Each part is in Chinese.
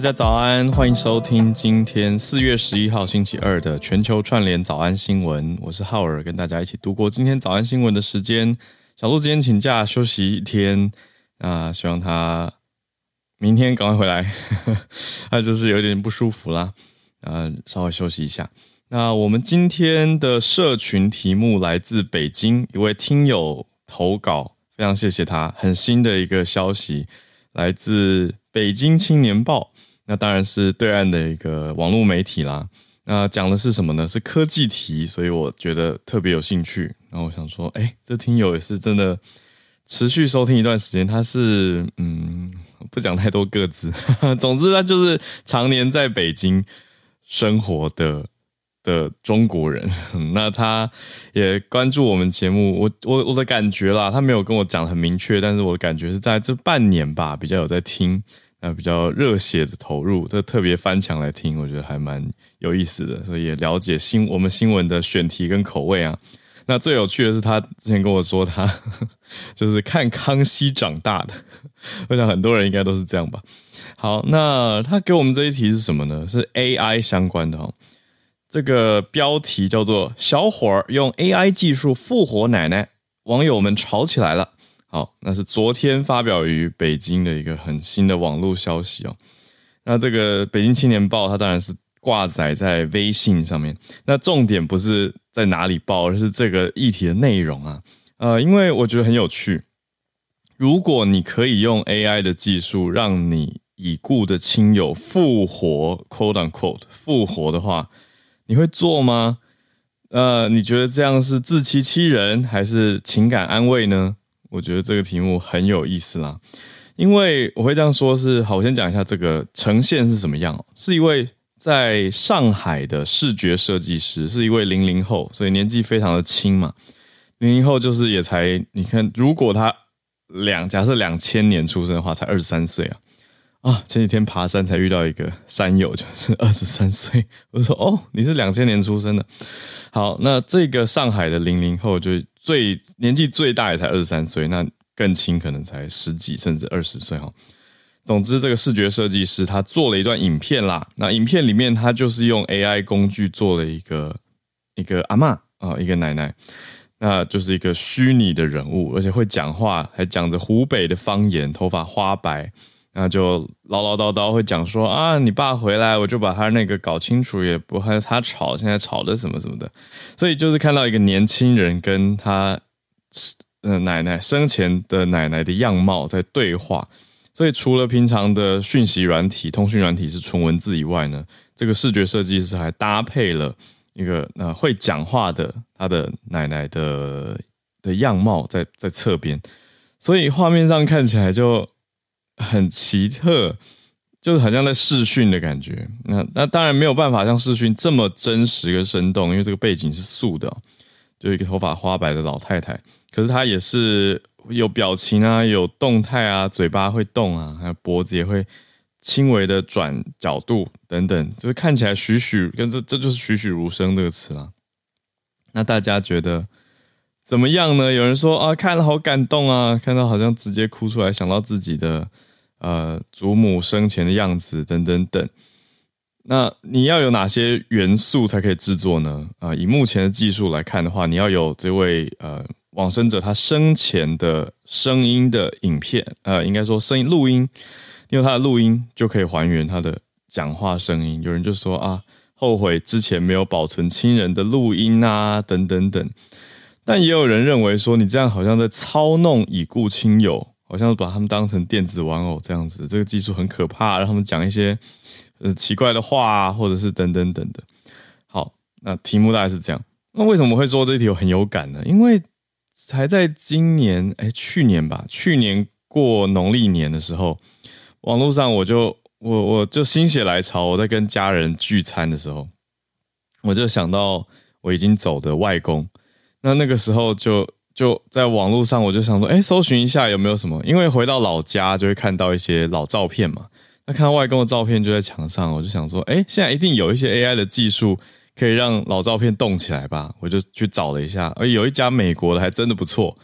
大家早安，欢迎收听今天四月十一号星期二的全球串联早安新闻。我是浩尔，跟大家一起度过今天早安新闻的时间。小鹿今天请假休息一天，啊、希望他明天赶快回来呵呵。他就是有点不舒服啦，啊、稍微休息一下。那我们今天的社群题目来自北京一位听友投稿，非常谢谢他，很新的一个消息，来自北京青年报。那当然是对岸的一个网络媒体啦。那讲的是什么呢？是科技题，所以我觉得特别有兴趣。然后我想说，哎、欸，这听友也是真的持续收听一段时间。他是嗯，不讲太多个字，总之他就是常年在北京生活的的中国人。那他也关注我们节目，我我我的感觉啦，他没有跟我讲很明确，但是我的感觉是在这半年吧，比较有在听。那比较热血的投入，这特别翻墙来听，我觉得还蛮有意思的，所以也了解新我们新闻的选题跟口味啊。那最有趣的是，他之前跟我说他 就是看康熙长大的，我想很多人应该都是这样吧。好，那他给我们这一题是什么呢？是 AI 相关的哦。这个标题叫做“小伙儿用 AI 技术复活奶奶”，网友们吵起来了。好，那是昨天发表于北京的一个很新的网络消息哦。那这个北京青年报，它当然是挂载在微信上面。那重点不是在哪里报，而是这个议题的内容啊。呃，因为我觉得很有趣。如果你可以用 AI 的技术让你已故的亲友复活 （quote unquote） 复活的话，你会做吗？呃，你觉得这样是自欺欺人，还是情感安慰呢？我觉得这个题目很有意思啦，因为我会这样说是好，我先讲一下这个呈现是什么样，是一位在上海的视觉设计师，是一位零零后，所以年纪非常的轻嘛。零零后就是也才，你看，如果他两假设两千年出生的话，才二十三岁啊。啊！前几天爬山才遇到一个山友，就是二十三岁，我说哦，你是两千年出生的。好，那这个上海的零零后就。最年纪最大也才二十三岁，那更轻可能才十几甚至二十岁哈。总之，这个视觉设计师他做了一段影片啦。那影片里面他就是用 AI 工具做了一个一个阿嬷啊，一个奶奶，那就是一个虚拟的人物，而且会讲话，还讲着湖北的方言，头发花白。那就唠唠叨叨会讲说啊，你爸回来，我就把他那个搞清楚，也不和他吵，现在吵的什么什么的，所以就是看到一个年轻人跟他呃奶奶生前的奶奶的样貌在对话，所以除了平常的讯息软体、通讯软体是纯文字以外呢，这个视觉设计师还搭配了一个呃会讲话的他的奶奶的的样貌在在侧边，所以画面上看起来就。很奇特，就是好像在视讯的感觉。那那当然没有办法像视讯这么真实跟生动，因为这个背景是素的，就一个头发花白的老太太。可是她也是有表情啊，有动态啊，嘴巴会动啊，还有脖子也会轻微的转角度等等，就是看起来栩栩跟这这就是栩栩如生这个词啦。那大家觉得？怎么样呢？有人说啊，看了好感动啊，看到好像直接哭出来，想到自己的呃祖母生前的样子等等等。那你要有哪些元素才可以制作呢？啊、以目前的技术来看的话，你要有这位呃往生者他生前的声音的影片，呃，应该说声音录音，因为他的录音就可以还原他的讲话声音。有人就说啊，后悔之前没有保存亲人的录音啊，等等等。但也有人认为说，你这样好像在操弄已故亲友。好像把他们当成电子玩偶这样子，这个技术很可怕，让他们讲一些呃奇怪的话啊，或者是等等等的。好，那题目大概是这样。那为什么会说这题我很有感呢？因为才在今年，哎，去年吧，去年过农历年的时候，网络上我就我我就心血来潮，我在跟家人聚餐的时候，我就想到我已经走的外公，那那个时候就。就在网络上，我就想说，哎、搜寻一下有没有什么？因为回到老家就会看到一些老照片嘛。那看到外公的照片就在墙上，我就想说，哎、现在一定有一些 AI 的技术可以让老照片动起来吧？我就去找了一下，而有一家美国的还真的不错。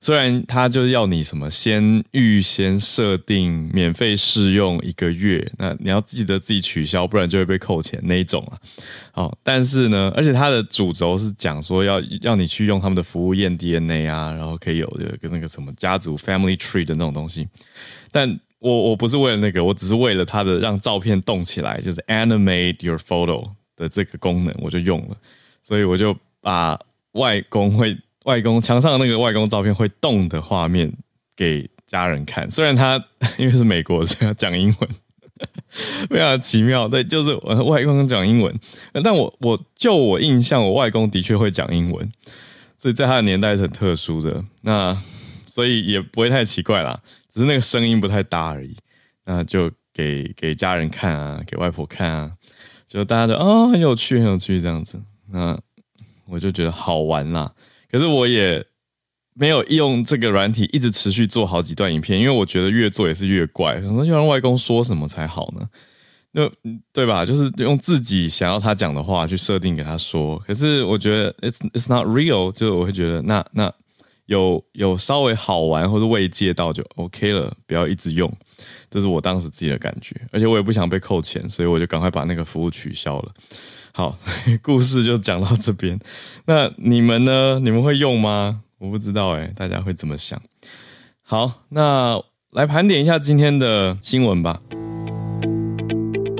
虽然他就是要你什么先预先设定免费试用一个月，那你要记得自己取消，不然就会被扣钱那一种啊。好，但是呢，而且它的主轴是讲说要要你去用他们的服务验 DNA 啊，然后可以有这个那个什么家族 family tree 的那种东西。但我我不是为了那个，我只是为了它的让照片动起来，就是 animate your photo 的这个功能，我就用了。所以我就把外公会。外公墙上那个外公照片会动的画面给家人看，虽然他 因为是美国，所以要讲英文，非常奇妙。对，就是我外公讲英文，但我我就我印象，我外公的确会讲英文，所以在他的年代是很特殊的。那所以也不会太奇怪啦，只是那个声音不太搭而已。那就给给家人看啊，给外婆看啊，就大家就哦很有趣，很有趣这样子。那我就觉得好玩啦。可是我也没有用这个软体一直持续做好几段影片，因为我觉得越做也是越怪。什么要让外公说什么才好呢？那对吧？就是用自己想要他讲的话去设定给他说。可是我觉得 it's it's not real，就我会觉得那那有有稍微好玩或者慰藉到就 OK 了，不要一直用。这是我当时自己的感觉，而且我也不想被扣钱，所以我就赶快把那个服务取消了。好，故事就讲到这边。那你们呢？你们会用吗？我不知道哎，大家会怎么想？好，那来盘点一下今天的新闻吧。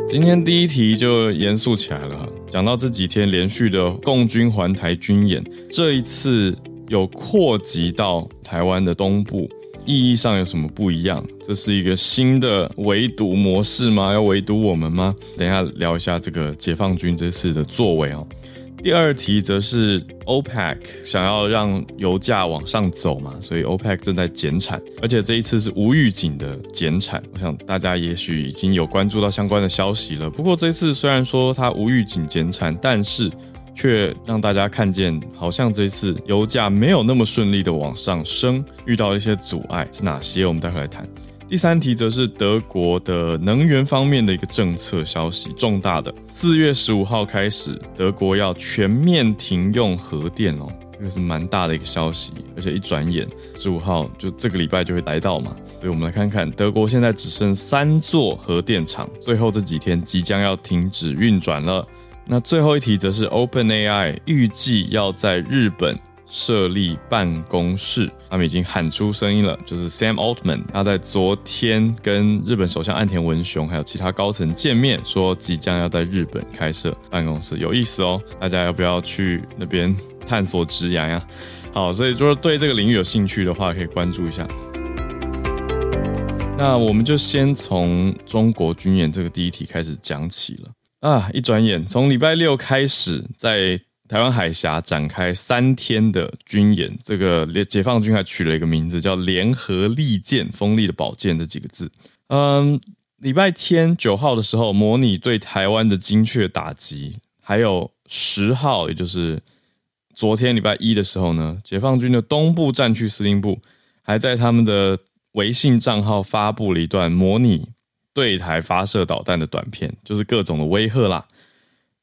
今天第一题就严肃起来了，讲到这几天连续的共军环台军演，这一次有扩及到台湾的东部。意义上有什么不一样？这是一个新的围堵模式吗？要围堵我们吗？等一下聊一下这个解放军这次的作为哦。第二题则是 OPEC 想要让油价往上走嘛，所以 OPEC 正在减产，而且这一次是无预警的减产。我想大家也许已经有关注到相关的消息了。不过这次虽然说它无预警减产，但是却让大家看见，好像这次油价没有那么顺利的往上升，遇到一些阻碍是哪些？我们待会来谈。第三题则是德国的能源方面的一个政策消息，重大的，四月十五号开始，德国要全面停用核电哦，这个是蛮大的一个消息，而且一转眼十五号就这个礼拜就会来到嘛，所以我们来看看，德国现在只剩三座核电厂，最后这几天即将要停止运转了。那最后一题则是 OpenAI 预计要在日本设立办公室，他们已经喊出声音了，就是 Sam Altman，他在昨天跟日本首相岸田文雄还有其他高层见面，说即将要在日本开设办公室，有意思哦，大家要不要去那边探索职涯呀？好，所以就是对这个领域有兴趣的话，可以关注一下。那我们就先从中国军演这个第一题开始讲起了。啊！一转眼，从礼拜六开始，在台湾海峡展开三天的军演。这个解放军还取了一个名字，叫“联合利剑”，锋利的宝剑这几个字。嗯，礼拜天九号的时候，模拟对台湾的精确打击；还有十号，也就是昨天礼拜一的时候呢，解放军的东部战区司令部还在他们的微信账号发布了一段模拟。对台发射导弹的短片，就是各种的威吓啦。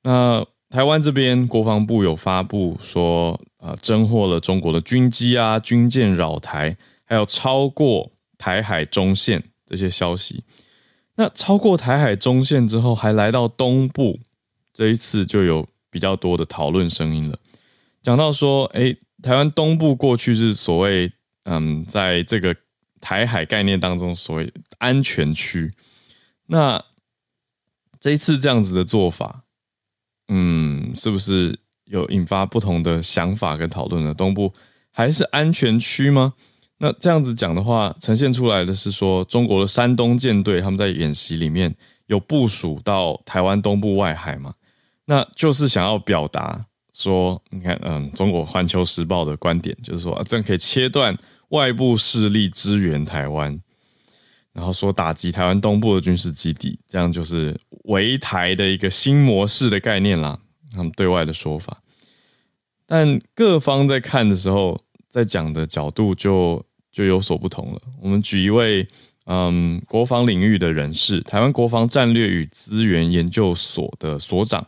那台湾这边国防部有发布说，呃，侦获了中国的军机啊、军舰扰台，还有超过台海中线这些消息。那超过台海中线之后，还来到东部，这一次就有比较多的讨论声音了。讲到说，哎，台湾东部过去是所谓，嗯，在这个台海概念当中所谓安全区。那这一次这样子的做法，嗯，是不是有引发不同的想法跟讨论呢？东部还是安全区吗？那这样子讲的话，呈现出来的是说，中国的山东舰队他们在演习里面有部署到台湾东部外海嘛？那就是想要表达说，你看，嗯，中国《环球时报》的观点就是说，啊，这样可以切断外部势力支援台湾，然后说打击台湾东部的军事基地，这样就是围台的一个新模式的概念啦。他们对外的说法，但各方在看的时候。在讲的角度就就有所不同了。我们举一位嗯国防领域的人士，台湾国防战略与资源研究所的所长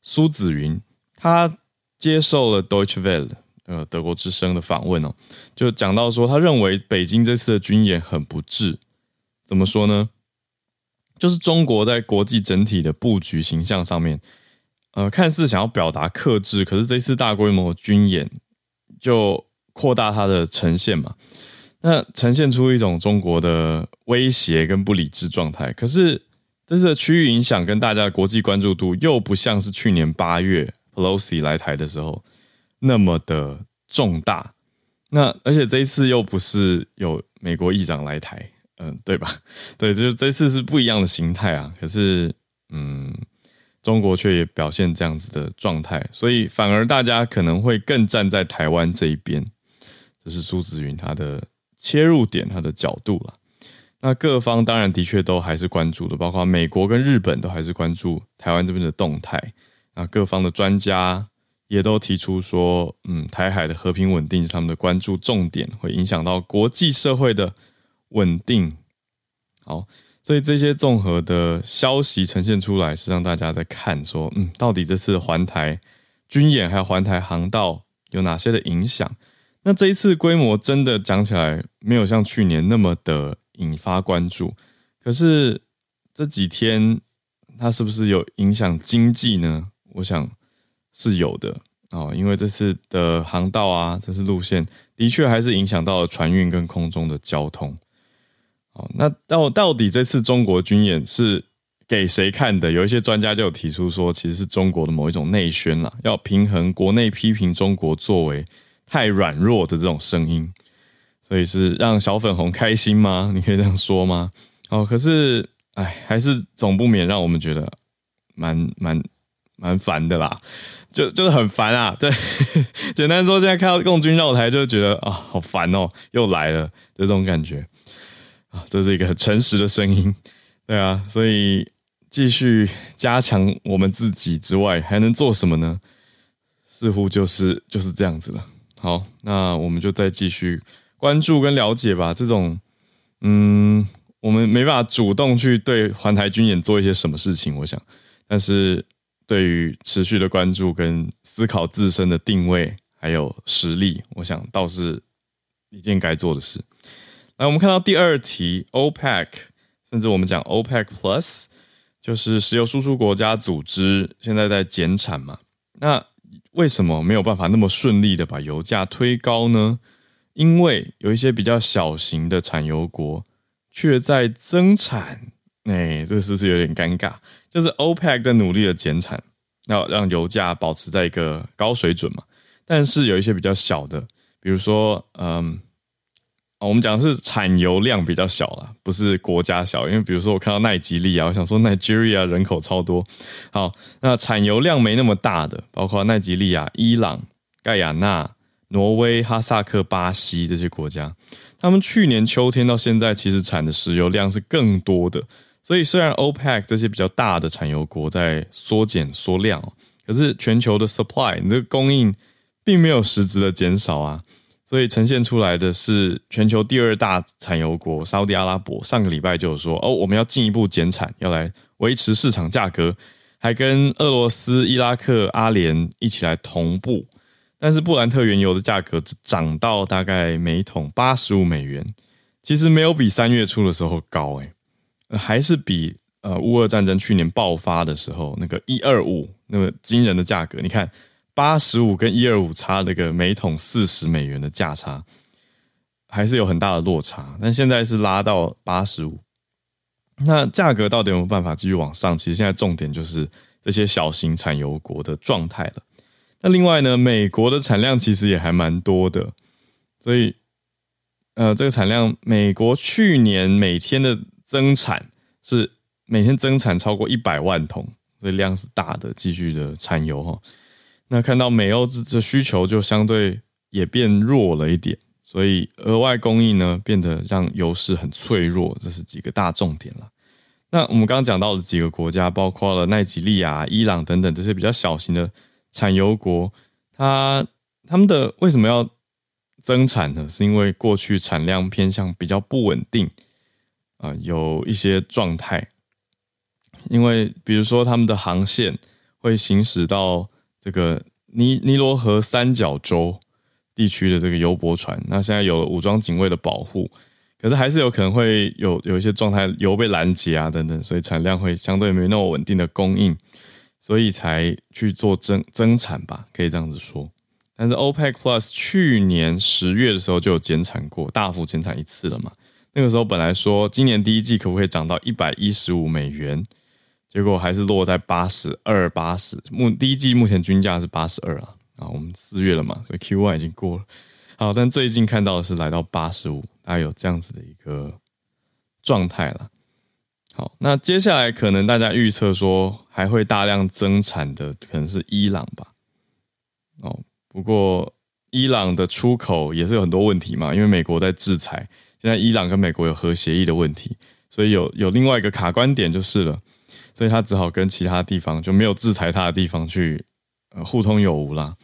苏子云，他接受了 Deutsche Welle 呃德国之声的访问哦，就讲到说，他认为北京这次的军演很不智。怎么说呢？就是中国在国际整体的布局形象上面，呃，看似想要表达克制，可是这次大规模军演就。扩大它的呈现嘛，那呈现出一种中国的威胁跟不理智状态。可是这次的区域影响跟大家的国际关注度又不像是去年八月 Pelosi 来台的时候那么的重大。那而且这一次又不是有美国议长来台，嗯，对吧？对，就是这次是不一样的形态啊。可是，嗯。中国却也表现这样子的状态，所以反而大家可能会更站在台湾这一边。这是苏子云他的切入点，他的角度了。那各方当然的确都还是关注的，包括美国跟日本都还是关注台湾这边的动态。那各方的专家也都提出说，嗯，台海的和平稳定是他们的关注重点，会影响到国际社会的稳定。好。所以这些综合的消息呈现出来，是让大家在看说，嗯，到底这次环台军演还有环台航道有哪些的影响？那这一次规模真的讲起来没有像去年那么的引发关注，可是这几天它是不是有影响经济呢？我想是有的哦，因为这次的航道啊，这次路线的确还是影响到了船运跟空中的交通。哦，那到到底这次中国军演是给谁看的？有一些专家就有提出说，其实是中国的某一种内宣啦，要平衡国内批评中国作为太软弱的这种声音，所以是让小粉红开心吗？你可以这样说吗？哦，可是，哎，还是总不免让我们觉得蛮蛮蛮烦的啦，就就是很烦啊。对，简单说，现在看到共军绕台，就觉得啊，好烦哦，又来了这种感觉。啊，这是一个很诚实的声音，对啊，所以继续加强我们自己之外，还能做什么呢？似乎就是就是这样子了。好，那我们就再继续关注跟了解吧。这种，嗯，我们没办法主动去对环台军演做一些什么事情，我想，但是对于持续的关注跟思考自身的定位还有实力，我想倒是一件该做的事。来，我们看到第二题，OPEC，甚至我们讲 OPEC Plus，就是石油输出国家组织，现在在减产嘛？那为什么没有办法那么顺利的把油价推高呢？因为有一些比较小型的产油国却在增产，哎，这是不是有点尴尬？就是 OPEC 在努力的减产，要让油价保持在一个高水准嘛？但是有一些比较小的，比如说，嗯。我们讲的是产油量比较小啦，不是国家小。因为比如说我看到奈及利亚，我想说 Nigeria 人口超多。好，那产油量没那么大的，包括奈及利亚、伊朗、盖亚纳、挪威、哈萨克、巴西这些国家，他们去年秋天到现在其实产的石油量是更多的。所以虽然 OPEC 这些比较大的产油国在缩减缩量，可是全球的 supply 你这个供应并没有实质的减少啊。所以呈现出来的是全球第二大产油国沙乌地阿拉伯，上个礼拜就说哦，我们要进一步减产，要来维持市场价格，还跟俄罗斯、伊拉克、阿联一起来同步。但是布兰特原油的价格涨到大概每桶八十五美元，其实没有比三月初的时候高诶。还是比呃乌俄战争去年爆发的时候那个一二五那么惊人的价格。你看八十五跟一二五差那个每桶四十美元的价差，还是有很大的落差。但现在是拉到八十五，那价格到底有没有办法继续往上？其实现在重点就是这些小型产油国的状态了。那另外呢，美国的产量其实也还蛮多的，所以。呃，这个产量，美国去年每天的增产是每天增产超过一百万桶，所以量是大的，继续的产油哈。那看到美欧这这需求就相对也变弱了一点，所以额外供应呢变得让油市很脆弱，这是几个大重点了。那我们刚刚讲到的几个国家，包括了奈及利亚、伊朗等等这些比较小型的产油国，它他们的为什么要？增产呢，是因为过去产量偏向比较不稳定啊、有一些状态。因为比如说他们的航线会行驶到这个尼尼罗河三角洲地区的这个油泊船，那现在有武装警卫的保护，可是还是有可能会有有一些状态油被拦截啊等等，所以产量会相对没那么稳定的供应，所以才去做增增产吧，可以这样子说。但是 OPEC Plus 去年十月的时候就有减产过，大幅减产一次了嘛？那个时候本来说今年第一季可不可以涨到一百一十五美元，结果还是落在八十二、八十。目第一季目前均价是八十二啊，啊，我们四月了嘛，所以 Q1 已经过了。好，但最近看到的是来到八十五，大概有这样子的一个状态了。好，那接下来可能大家预测说还会大量增产的，可能是伊朗吧？哦。不过，伊朗的出口也是有很多问题嘛，因为美国在制裁，现在伊朗跟美国有核协议的问题，所以有有另外一个卡关点就是了，所以他只好跟其他地方就没有制裁他的地方去呃互通有无啦，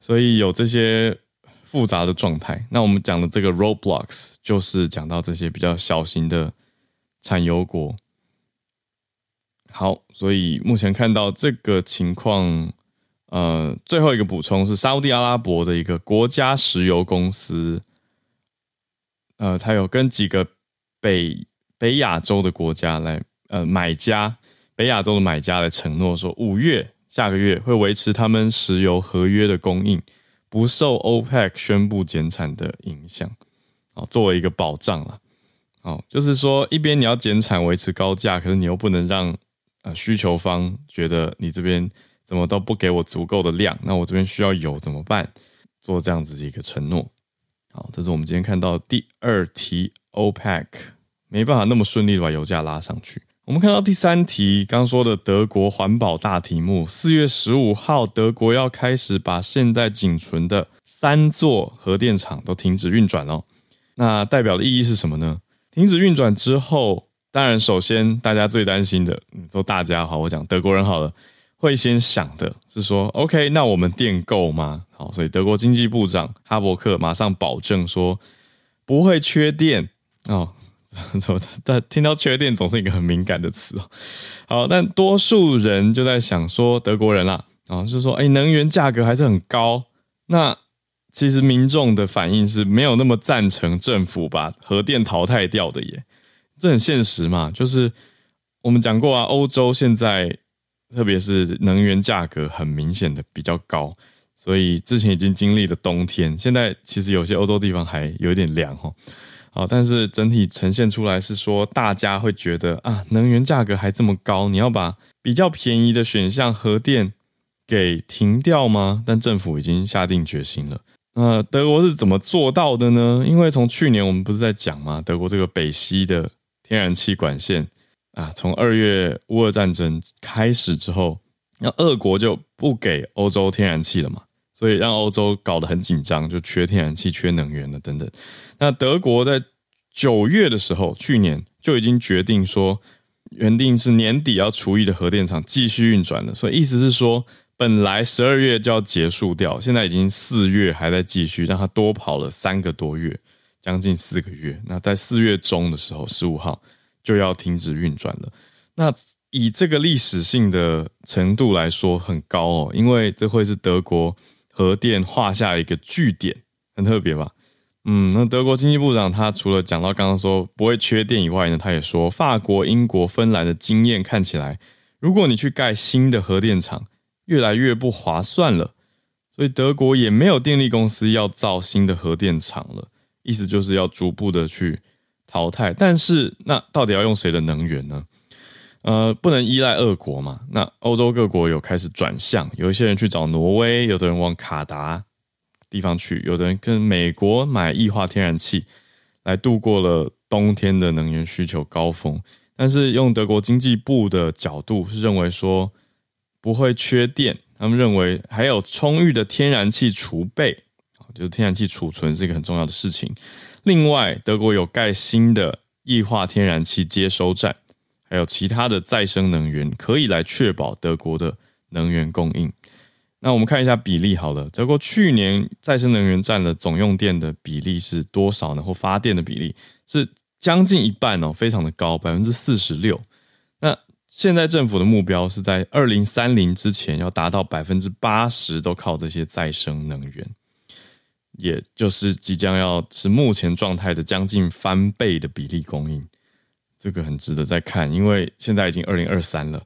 所以有这些复杂的状态。那我们讲的这个 roadblocks 就是讲到这些比较小型的产油国。好，所以目前看到这个情况。呃，最后一个补充是沙乌地阿拉伯的一个国家石油公司，呃，它有跟几个北北亚洲的国家来，呃，买家北亚洲的买家来承诺说，五月下个月会维持他们石油合约的供应，不受 OPEC 宣布减产的影响，好，作为一个保障啦，哦，就是说一边你要减产维持高价，可是你又不能让呃需求方觉得你这边。怎么都不给我足够的量，那我这边需要油怎么办？做这样子的一个承诺。好，这是我们今天看到第二题，OPEC 没办法那么顺利的把油价拉上去。我们看到第三题，刚说的德国环保大题目，四月十五号，德国要开始把现在仅存的三座核电厂都停止运转哦。那代表的意义是什么呢？停止运转之后，当然首先大家最担心的，嗯，说大家好，我讲德国人好了。会先想的是说，OK，那我们电够吗？好，所以德国经济部长哈伯克马上保证说不会缺电哦。怎么？但听到缺电总是一个很敏感的词哦。好，但多数人就在想说，德国人啦，啊，就是说，哎，能源价格还是很高。那其实民众的反应是没有那么赞成政府把核电淘汰掉的耶。这很现实嘛，就是我们讲过啊，欧洲现在。特别是能源价格很明显的比较高，所以之前已经经历了冬天，现在其实有些欧洲地方还有点凉哦哈。好，但是整体呈现出来是说，大家会觉得啊，能源价格还这么高，你要把比较便宜的选项核电给停掉吗？但政府已经下定决心了。那德国是怎么做到的呢？因为从去年我们不是在讲吗？德国这个北溪的天然气管线。啊，从二月乌俄战争开始之后，那俄国就不给欧洲天然气了嘛，所以让欧洲搞得很紧张，就缺天然气、缺能源了等等。那德国在九月的时候，去年就已经决定说，原定是年底要除役的核电厂继续运转了，所以意思是说，本来十二月就要结束掉，现在已经四月还在继续，让它多跑了三个多月，将近四个月。那在四月中的时候，十五号。就要停止运转了。那以这个历史性的程度来说，很高哦，因为这会是德国核电画下一个句点，很特别吧？嗯，那德国经济部长他除了讲到刚刚说不会缺电以外呢，他也说法国、英国、芬兰的经验看起来，如果你去盖新的核电厂，越来越不划算了，所以德国也没有电力公司要造新的核电厂了，意思就是要逐步的去淘汰。但是那到底要用谁的能源呢？呃，不能依赖俄国嘛。那欧洲各国有开始转向，有一些人去找挪威，有的人往卡达地方去，有的人跟美国买液化天然气来度过了冬天的能源需求高峰。但是用德国经济部的角度是认为说不会缺电，他们认为还有充裕的天然气储备，就是天然气储存是一个很重要的事情。另外，德国有盖新的液化天然气接收站。还有其他的再生能源可以来确保德国的能源供应。那我们看一下比例好了，德国去年再生能源占了总用电的比例是多少呢？或发电的比例是将近一半哦，非常的高，百分之四十六。那现在政府的目标是在二零三零之前要达到百分之八十都靠这些再生能源，也就是即将要是目前状态的将近翻倍的比例供应。这个很值得再看，因为现在已经二零二三了。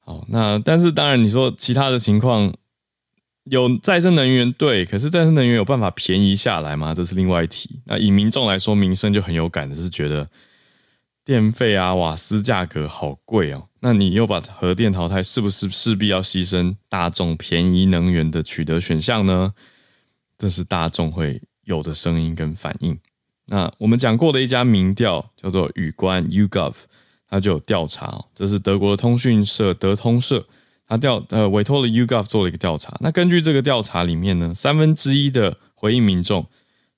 好，那但是当然你说其他的情况有再生能源对，可是再生能源有办法便宜下来吗？这是另外一题。那以民众来说，民生就很有感的是觉得电费啊、瓦斯价格好贵哦。那你又把核电淘汰，是不是势必要牺牲大众便宜能源的取得选项呢？这是大众会有的声音跟反应。那我们讲过的一家民调叫做宇观 （Ugov），它就有调查，这是德国的通讯社德通社，它调呃委托了 Ugov 做了一个调查。那根据这个调查里面呢，三分之一的回应民众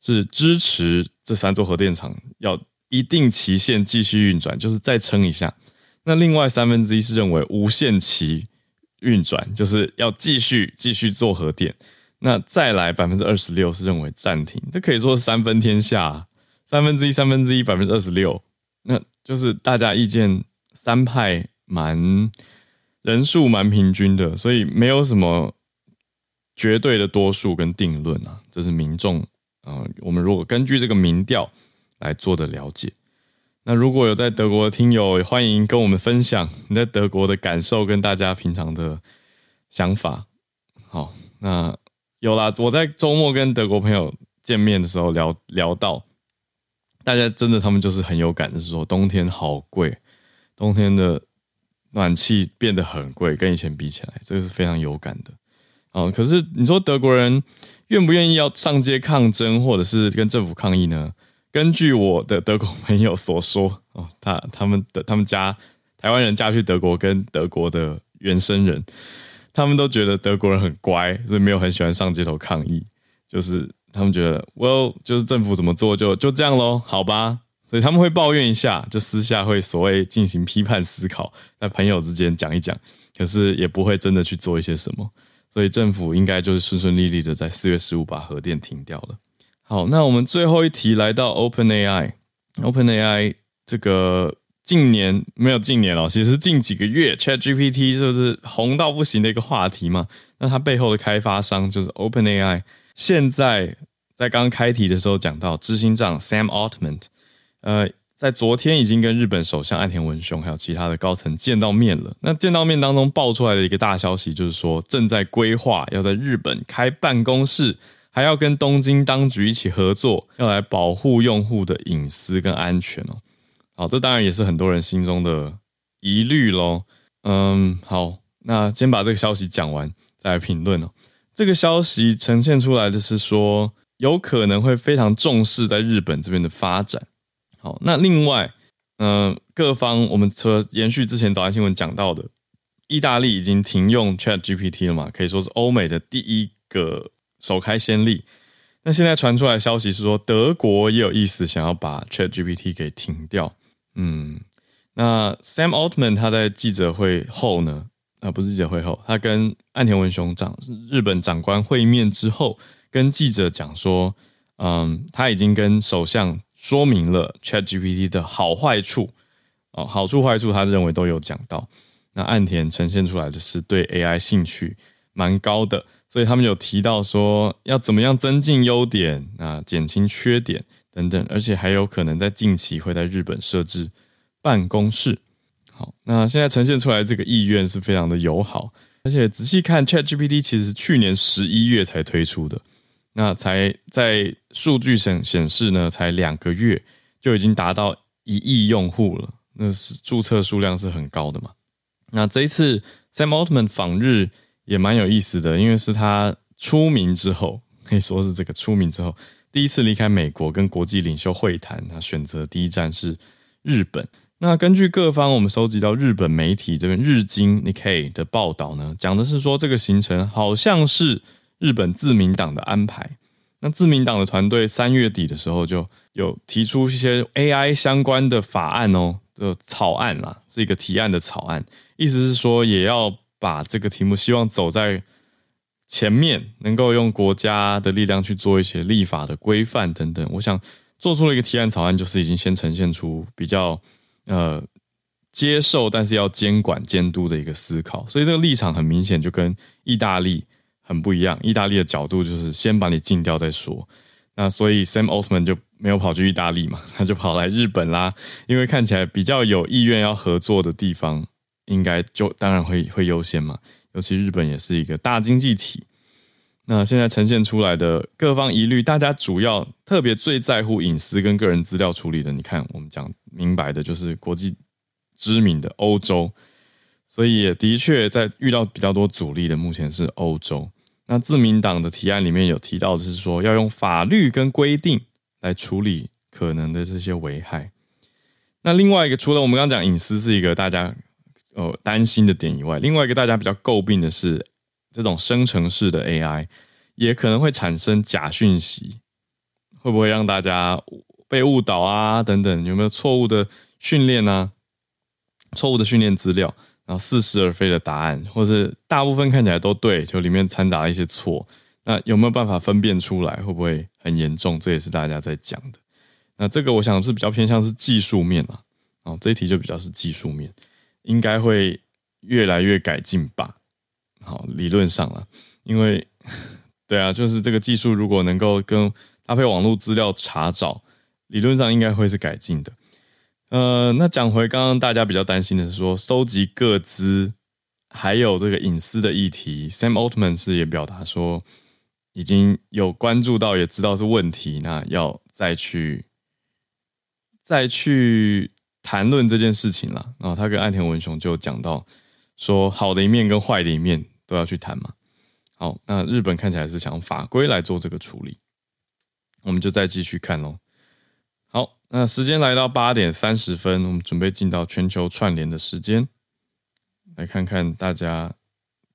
是支持这三座核电厂要一定期限继续运转，就是再撑一下。那另外三分之一是认为无限期运转，就是要继续继续做核电。那再来百分之二十六是认为暂停，这可以说是三分天下。三分之一，三分之一，百分之二十六，那就是大家意见三派蛮人数蛮平均的，所以没有什么绝对的多数跟定论啊。这是民众啊、我们如果根据这个民调来做的了解，那如果有在德国的听友，欢迎跟我们分享你在德国的感受跟大家平常的想法。好，那有啦，我在周末跟德国朋友见面的时候聊聊到。大家真的，他们就是很有感的是说，冬天好贵，冬天的暖气变得很贵，跟以前比起来，这个是非常有感的。哦，可是你说德国人愿不愿意要上街抗争，或者是跟政府抗议呢？根据我的德国朋友所说，哦，他他们的他们家台湾人嫁去德国，跟德国的原生人，他们都觉得德国人很乖，所以没有很喜欢上街头抗议，就是。他们觉得，Well，就是政府怎么做就就这样喽，好吧？所以他们会抱怨一下，就私下会所谓进行批判思考，在朋友之间讲一讲，可是也不会真的去做一些什么。所以政府应该就是顺顺利利的在四月十五把核电停掉了。好，那我们最后一题来到 OpenAI，OpenAI 这个近年没有近年了，其实近几个月 ChatGPT 就是红到不行的一个话题嘛。那它背后的开发商就是 OpenAI。现在在刚开题的时候讲到，执行长 Sam Altman，呃，在昨天已经跟日本首相岸田文雄还有其他的高层见到面了。那见到面当中爆出来的一个大消息，就是说正在规划要在日本开办公室，还要跟东京当局一起合作，要来保护用户的隐私跟安全哦。好，这当然也是很多人心中的疑虑喽。嗯，好，那先把这个消息讲完，再来评论哦。这个消息呈现出来的是说，有可能会非常重视在日本这边的发展。好，那另外，嗯、呃，各方我们除了延续之前早安新闻讲到的，意大利已经停用 ChatGPT 了嘛，可以说是欧美的第一个首开先例。那现在传出来的消息是说，德国也有意思想要把 ChatGPT 给停掉。嗯，那 Sam Altman 他在记者会后呢？啊，不是记者会后，他跟岸田文雄长日本长官会面之后，跟记者讲说，嗯，他已经跟首相说明了 ChatGPT 的好坏处，哦，好处坏处他认为都有讲到。那岸田呈现出来的是对 AI 兴趣蛮高的，所以他们有提到说要怎么样增进优点啊，减轻缺点等等，而且还有可能在近期会在日本设置办公室。好，那现在呈现出来这个意愿是非常的友好，而且仔细看 ChatGPT，其实去年十一月才推出的，那才在数据显显示呢，才两个月就已经达到一亿用户了，那是注册数量是很高的嘛。那这一次 Sam Altman 访日。也蛮有意思的，因为是他出名之后，可以说是这个出名之后第一次离开美国跟国际领袖会谈。他选择第一站是日本。那根据各方我们收集到日本媒体这边日经 Nikkei 的报道呢，讲的是说这个行程好像是日本自民党的安排。那自民党的团队三月底的时候就有提出一些 AI 相关的法案哦，的草案啦，是一个提案的草案，意思是说也要。把这个题目希望走在前面，能够用国家的力量去做一些立法的规范等等。我想做出了一个提案草案，就是已经先呈现出比较呃接受，但是要监管监督的一个思考。所以这个立场很明显就跟意大利很不一样。意大利的角度就是先把你禁掉再说。那所以 Sam Altman 就没有跑去意大利嘛，他就跑来日本啦，因为看起来比较有意愿要合作的地方。应该就当然会会优先嘛，尤其日本也是一个大经济体。那现在呈现出来的各方疑虑，大家主要特别最在乎隐私跟个人资料处理的，你看我们讲明白的就是国际知名的欧洲，所以也的确在遇到比较多阻力的，目前是欧洲。那自民党的提案里面有提到的是说，要用法律跟规定来处理可能的这些危害。那另外一个，除了我们刚刚讲隐私是一个大家。呃，担心的点以外，另外一个大家比较诟病的是，这种生成式的 AI 也可能会产生假讯息，会不会让大家被误导啊？等等，有没有错误的训练啊？错误的训练资料，然后似是而非的答案，或是大部分看起来都对，就里面掺杂了一些错，那有没有办法分辨出来？会不会很严重？这也是大家在讲的。那这个我想是比较偏向是技术面啊，哦，这一题就比较是技术面。应该会越来越改进吧。好，理论上了，因为 对啊，就是这个技术如果能够跟搭配网络资料查找，理论上应该会是改进的。呃，那讲回刚刚大家比较担心的是说，收集个资还有这个隐私的议题，Sam Altman 是也表达说已经有关注到，也知道是问题，那要再去再去。谈论这件事情了，然后他跟岸田文雄就讲到说，好的一面跟坏的一面都要去谈嘛。好，那日本看起来是想用法规来做这个处理，我们就再继续看喽。好，那时间来到八点三十分，我们准备进到全球串联的时间，来看看大家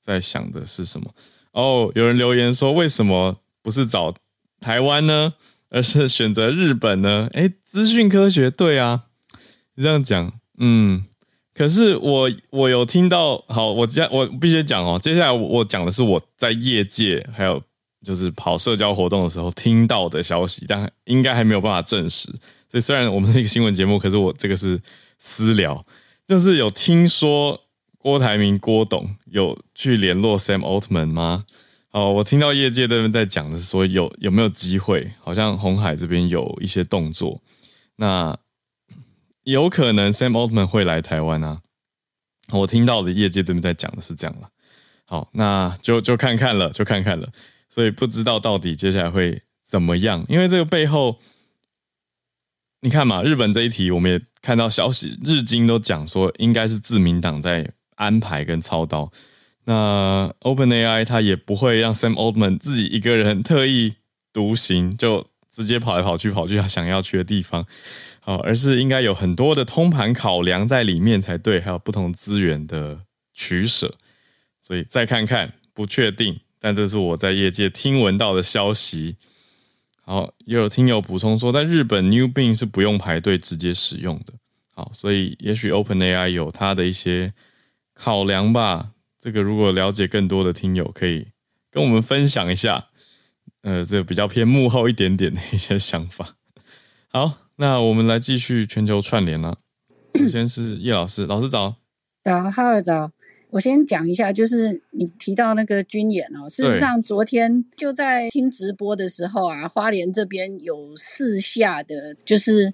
在想的是什么。哦，有人留言说，为什么不是找台湾呢，而是选择日本呢？诶，资讯科学，对啊。这样讲，嗯，可是我我有听到，好，我接我必须讲哦，接下来我讲的是我在业界还有就是跑社交活动的时候听到的消息，但应该还没有办法证实。所以虽然我们是一个新闻节目，可是我这个是私聊，就是有听说郭台铭郭董有去联络 Sam Altman 吗？哦，我听到业界这边在讲的是说有有没有机会，好像红海这边有一些动作，那。有可能 Sam Altman 会来台湾啊，我听到的业界这边在讲的是这样了。好，那就就看看了，就看看了。所以不知道到底接下来会怎么样，因为这个背后，你看嘛，日本这一题我们也看到消息，日经都讲说应该是自民党在安排跟操刀。那 OpenAI 他也不会让 Sam Altman 自己一个人特立独行，就直接跑来跑去，跑去他想要去的地方。哦，而是应该有很多的通盘考量在里面才对，还有不同资源的取舍，所以再看看，不确定，但这是我在业界听闻到的消息。好，也有听友补充说，在日本 New Bing 是不用排队直接使用的。好，所以也许 OpenAI 有它的一些考量吧。这个如果了解更多的听友可以跟我们分享一下，呃，这比较偏幕后一点点的一些想法。好。那我们来继续全球串联了。首先是叶老师，老师早，早，哈喽早。我先讲一下，就是你提到那个军演哦，事实上昨天就在听直播的时候啊，花莲这边有四下的，就是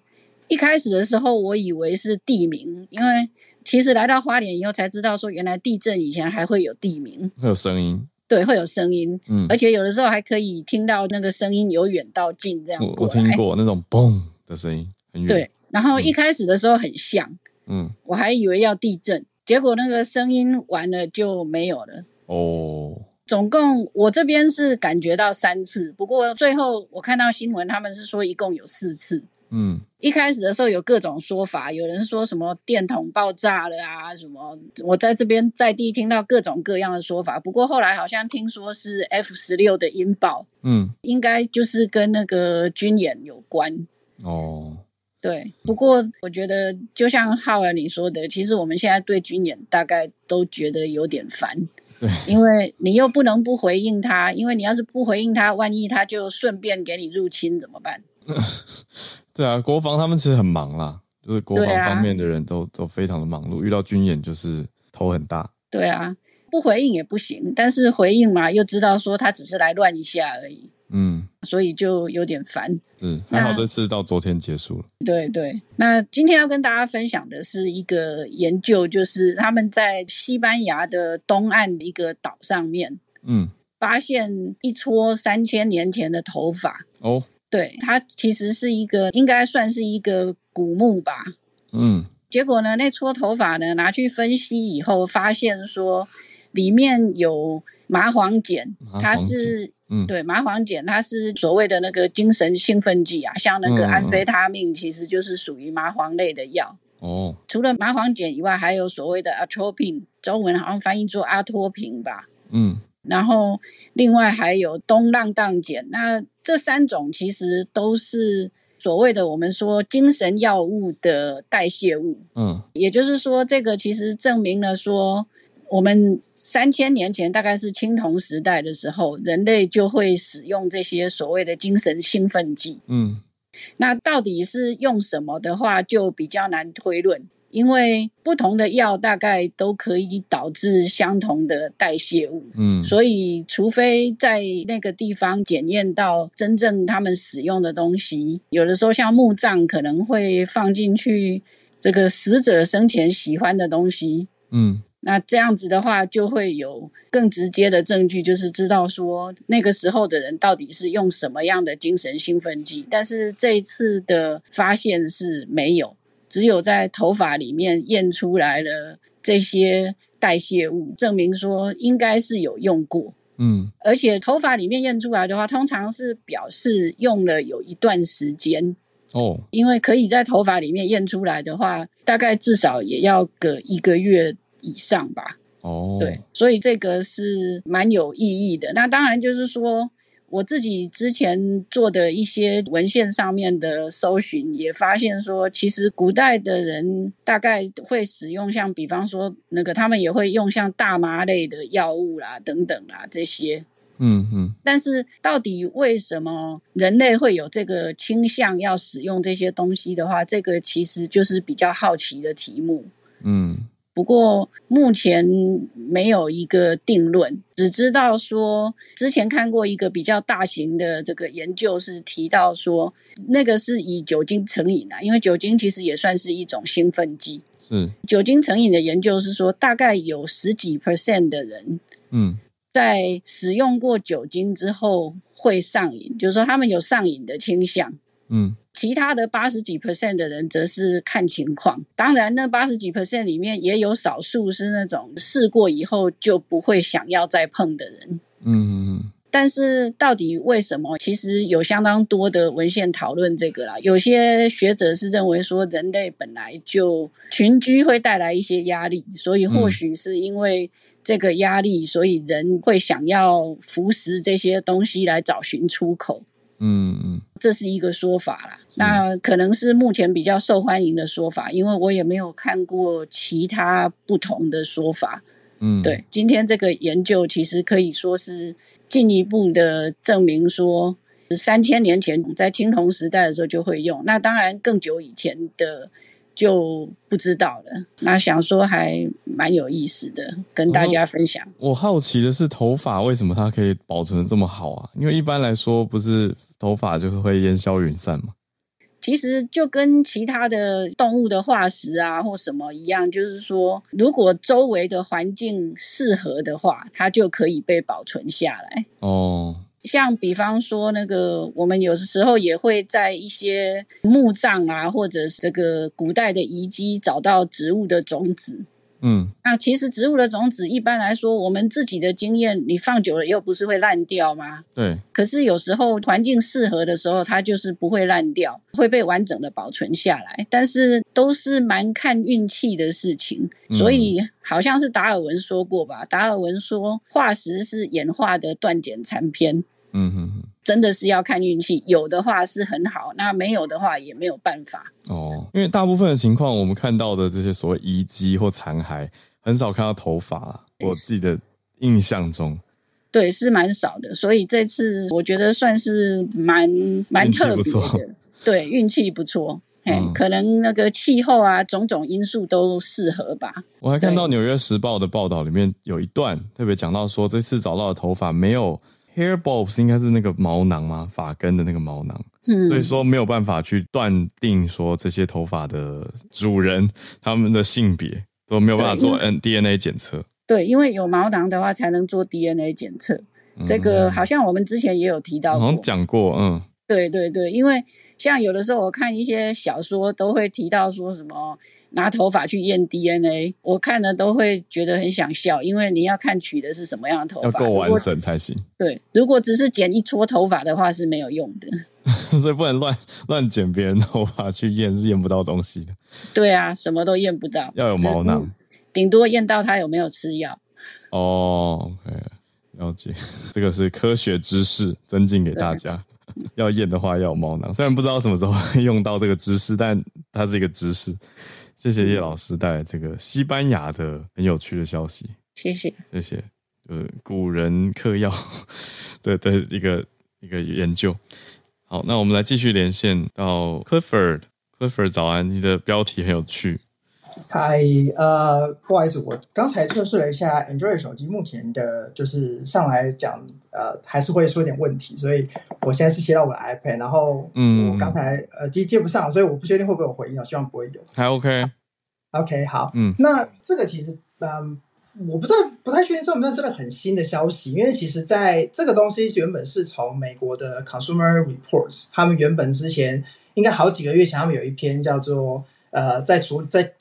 一开始的时候我以为是地名，因为其实来到花莲以后才知道说，原来地震以前还会有地名，会有声音，对，会有声音，嗯，而且有的时候还可以听到那个声音由远到近这样我。我听过那种嘣的声音，很远。对，然后一开始的时候很像，嗯，我还以为要地震。结果那个声音完了就没有了哦。总共我这边是感觉到三次，不过最后我看到新闻，他们是说一共有四次。嗯，一开始的时候有各种说法，有人说什么电筒爆炸了啊，什么我在这边在地听到各种各样的说法。不过后来好像听说是 F 十六的音爆，嗯，应该就是跟那个军演有关哦。对，不过我觉得就像浩儿你说的，其实我们现在对军演大概都觉得有点烦，对，因为你又不能不回应他，因为你要是不回应他，万一他就顺便给你入侵怎么办？对啊，国防他们其实很忙啦，就是国防方面的人都、啊、都非常的忙碌，遇到军演就是头很大。对啊，不回应也不行，但是回应嘛，又知道说他只是来乱一下而已。嗯，所以就有点烦。嗯，还好这次到昨天结束了。对对，那今天要跟大家分享的是一个研究，就是他们在西班牙的东岸的一个岛上面，嗯，发现一撮三千年前的头发。哦，对，它其实是一个应该算是一个古墓吧。嗯，结果呢，那撮头发呢拿去分析以后，发现说里面有麻黄碱，它是。嗯，对，麻黄碱它是所谓的那个精神兴奋剂啊，像那个安非他命，其实就是属于麻黄类的药。哦，除了麻黄碱以外，还有所谓的 atropine，中文好像翻译做阿托品吧。嗯，然后另外还有东浪荡碱，那这三种其实都是所谓的我们说精神药物的代谢物。嗯，也就是说，这个其实证明了说我们。三千年前，大概是青铜时代的时候，人类就会使用这些所谓的精神兴奋剂。嗯，那到底是用什么的话，就比较难推论，因为不同的药大概都可以导致相同的代谢物。嗯，所以除非在那个地方检验到真正他们使用的东西，有的时候像墓葬可能会放进去这个死者生前喜欢的东西。嗯。那这样子的话，就会有更直接的证据，就是知道说那个时候的人到底是用什么样的精神兴奋剂。但是这一次的发现是没有，只有在头发里面验出来了这些代谢物，证明说应该是有用过。嗯，而且头发里面验出来的话，通常是表示用了有一段时间。哦，因为可以在头发里面验出来的话，大概至少也要个一个月。以上吧，哦，对，所以这个是蛮有意义的。那当然就是说，我自己之前做的一些文献上面的搜寻，也发现说，其实古代的人大概会使用像，比方说那个他们也会用像大麻类的药物啦，等等啦这些，嗯嗯。但是到底为什么人类会有这个倾向要使用这些东西的话，这个其实就是比较好奇的题目，嗯。不过目前没有一个定论，只知道说之前看过一个比较大型的这个研究，是提到说那个是以酒精成瘾啊，因为酒精其实也算是一种兴奋剂。嗯酒精成瘾的研究是说，大概有十几 percent 的人，嗯，在使用过酒精之后会上瘾，就是说他们有上瘾的倾向。嗯。其他的八十几 percent 的人则是看情况，当然那八十几 percent 里面也有少数是那种试过以后就不会想要再碰的人。嗯，但是到底为什么？其实有相当多的文献讨论这个啦。有些学者是认为说，人类本来就群居会带来一些压力，所以或许是因为这个压力，所以人会想要服食这些东西来找寻出口。嗯嗯，这是一个说法啦。那可能是目前比较受欢迎的说法，因为我也没有看过其他不同的说法。嗯，对，今天这个研究其实可以说是进一步的证明说，三千年前在青铜时代的时候就会用。那当然更久以前的就不知道了。那想说还蛮有意思的，跟大家分享。我好奇的是，头发为什么它可以保存的这么好啊？因为一般来说，不是头发就是会烟消云散吗？其实就跟其他的动物的化石啊或什么一样，就是说，如果周围的环境适合的话，它就可以被保存下来。哦。像比方说，那个我们有的时候也会在一些墓葬啊，或者是这个古代的遗迹找到植物的种子。嗯，那其实植物的种子一般来说，我们自己的经验，你放久了又不是会烂掉吗？对。可是有时候环境适合的时候，它就是不会烂掉，会被完整的保存下来。但是都是蛮看运气的事情，所以好像是达尔文说过吧？达尔文说，化石是演化的断简残篇。嗯哼哼，真的是要看运气，有的话是很好，那没有的话也没有办法哦。因为大部分的情况，我们看到的这些所谓遗迹或残骸，很少看到头发。我自己的印象中，对，是蛮少的。所以这次我觉得算是蛮蛮特别的，对，运气不错。嘿、嗯，可能那个气候啊，种种因素都适合吧。我还看到《纽约时报》的报道里面有一段特别讲到说，这次找到的头发没有。Hair bulbs 应该是那个毛囊吗？发根的那个毛囊，嗯，所以说没有办法去断定说这些头发的主人他们的性别都没有办法做 N DNA 检测。对，因为有毛囊的话才能做 DNA 检测。嗯，这个好像我们之前也有提到过，好像讲过，嗯，对对对，因为像有的时候我看一些小说都会提到说什么。拿头发去验 DNA，我看了都会觉得很想笑，因为你要看取的是什么样的头发，要够完整才行。对，如果只是剪一撮头发的话是没有用的，所以不能乱乱剪别人头发去验，是验不到东西的。对啊，什么都验不到，要有毛囊，顶多验到他有没有吃药。哦，OK，了解，这个是科学知识增进给大家。要验的话要有毛囊，虽然不知道什么时候会用到这个知识，但它是一个知识。谢谢叶老师带来这个西班牙的很有趣的消息。谢谢，谢谢。就是，古人嗑药的的一个一个研究。好，那我们来继续连线到 Clifford。Clifford，早安，你的标题很有趣。嗨，呃，不好意思，我刚才测试了一下 Android 手机，目前的就是上来讲，呃，还是会说点问题，所以我现在是切到我的 iPad，然后嗯，我刚才耳机接不上，所以我不确定会不会有回音，我希望不会有。还 OK，OK，、okay. 好，嗯，那这个其实，嗯，我不知道，不太确定算不算真的很新的消息，因为其实在这个东西原本是从美国的 Consumer Reports，他们原本之前应该好几个月前，他们有一篇叫做呃，在除在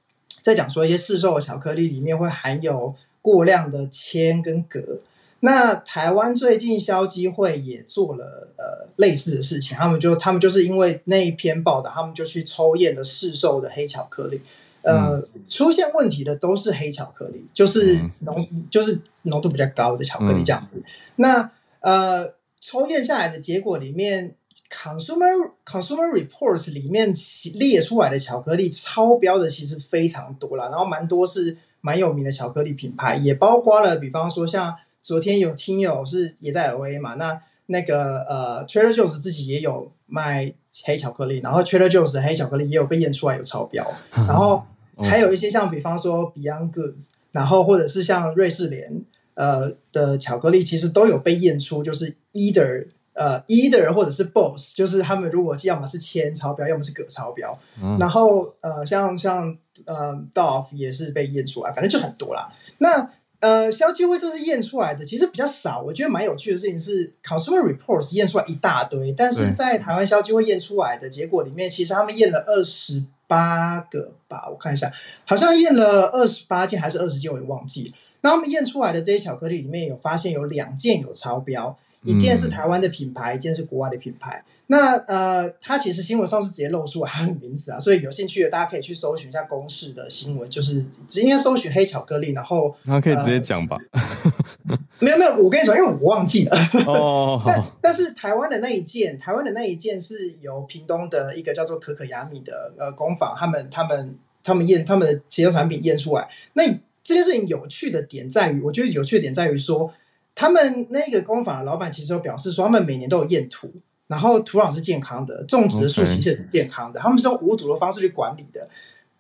在讲说一些市售的巧克力里面会含有过量的铅跟铬，那台湾最近消基会也做了呃类似的事情，他们就他们就是因为那一篇报道，他们就去抽验了市售的黑巧克力，呃，嗯、出现问题的都是黑巧克力，就是浓就是浓度比较高的巧克力这样子。嗯、那呃，抽验下来的结果里面。Consumer Consumer Reports 里面列出来的巧克力超标的其实非常多啦，然后蛮多是蛮有名的巧克力品牌，也包括了，比方说像昨天有听友是也在 LA 嘛，那那个呃 Trader Joe's 自己也有卖黑巧克力，然后 Trader Joe's 的黑巧克力也有被验出来有超标，然后还有一些像比方说 Beyond Good，然后或者是像瑞士莲呃的巧克力，其实都有被验出就是 Either。呃，either 或者是 both，就是他们如果要么是铅超标，要么是铬超标。嗯、然后呃，像像呃，Dove 也是被验出来，反正就很多啦。那呃，消基会这是验出来的，其实比较少。我觉得蛮有趣的事情是，Consumer Reports 验出来一大堆，但是在台湾消基会验出来的结果里面，其实他们验了二十八个吧，我看一下，好像验了二十八件还是二十件，我也忘记了。那他们验出来的这些巧克力里面有发现有两件有超标。一件是台湾的品牌，一件是国外的品牌。那呃，它其实新闻上是直接露出它的名字啊，所以有兴趣的大家可以去搜寻一下公式的新闻，就是直接搜寻黑巧克力，然后那可以直接讲吧？呃、没有没有，我跟你说，因为我忘记了。哦，但但是台湾的那一件，台湾的那一件是由屏东的一个叫做可可雅米的呃工坊，他们他们他们验他们的其他产品验出来。那这件事情有趣的点在于，我觉得有趣的点在于说。他们那个工坊的老板其实有表示说，他们每年都有验土，然后土壤是健康的，种植的树其实也是健康的.他们是用无毒的方式去管理的。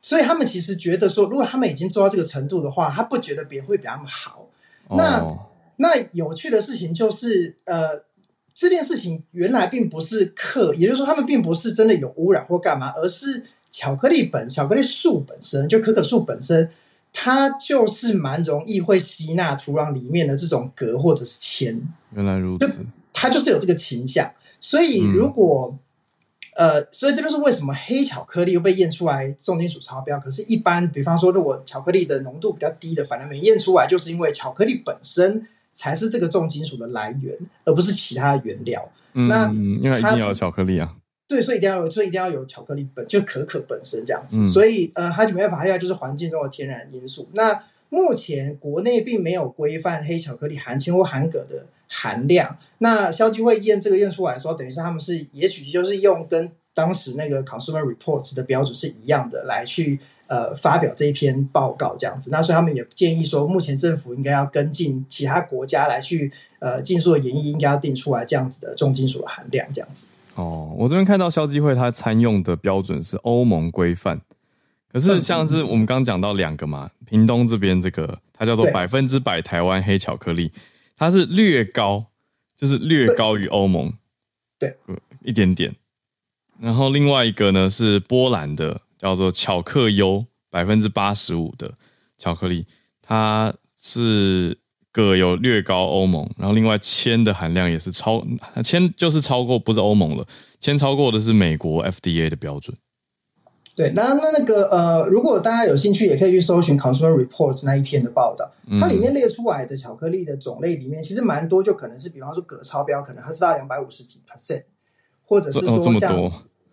所以他们其实觉得说，如果他们已经做到这个程度的话，他不觉得别人会比他们好。那、哦、那有趣的事情就是，呃，这件事情原来并不是克，也就是说，他们并不是真的有污染或干嘛，而是巧克力本巧克力树本身就可可树本身，它就是蛮容易会吸纳土壤里面的这种镉或者是铅。原来如此，它就是有这个倾向。所以如果、嗯呃，所以这就是为什么黑巧克力又被验出来重金属超标。可是，一般比方说，如果巧克力的浓度比较低的，反而没验出来，就是因为巧克力本身才是这个重金属的来源，而不是其他的原料。嗯，那因为一定要有巧克力啊。对，所以一定要有，所以一定要有巧克力本，就可可本身这样子。嗯、所以，呃，它就没办法，还有就是环境中的天然因素。那目前国内并没有规范黑巧克力含铅或含铬的含量，那消基会验这个验出来的时候，等于是他们是也许就是用跟当时那个 Consumer Reports 的标准是一样的来去呃发表这一篇报告这样子，那所以他们也建议说，目前政府应该要跟进其他国家来去呃尽速的研议，应该要定出来这样子的重金属的含量这样子。哦，我这边看到消基会它参用的标准是欧盟规范，可是像是我们刚刚讲到两个嘛，屏东这边这个它叫做百分之百台湾黑巧克力。它是略高，就是略高于欧盟，对，一点点。然后另外一个呢是波兰的，叫做巧克优，百分之八十五的巧克力，它是铬有略高欧盟，然后另外铅的含量也是超，铅就是超过，不是欧盟了，铅超过的是美国 FDA 的标准。对，那那那个呃，如果大家有兴趣，也可以去搜寻 Consumer Reports 那一篇的报道，它里面列出来的巧克力的种类里面，其实蛮多，就可能是比方说铬超标，可能它是到两百五十几 percent，或者是说像、哦、这么多，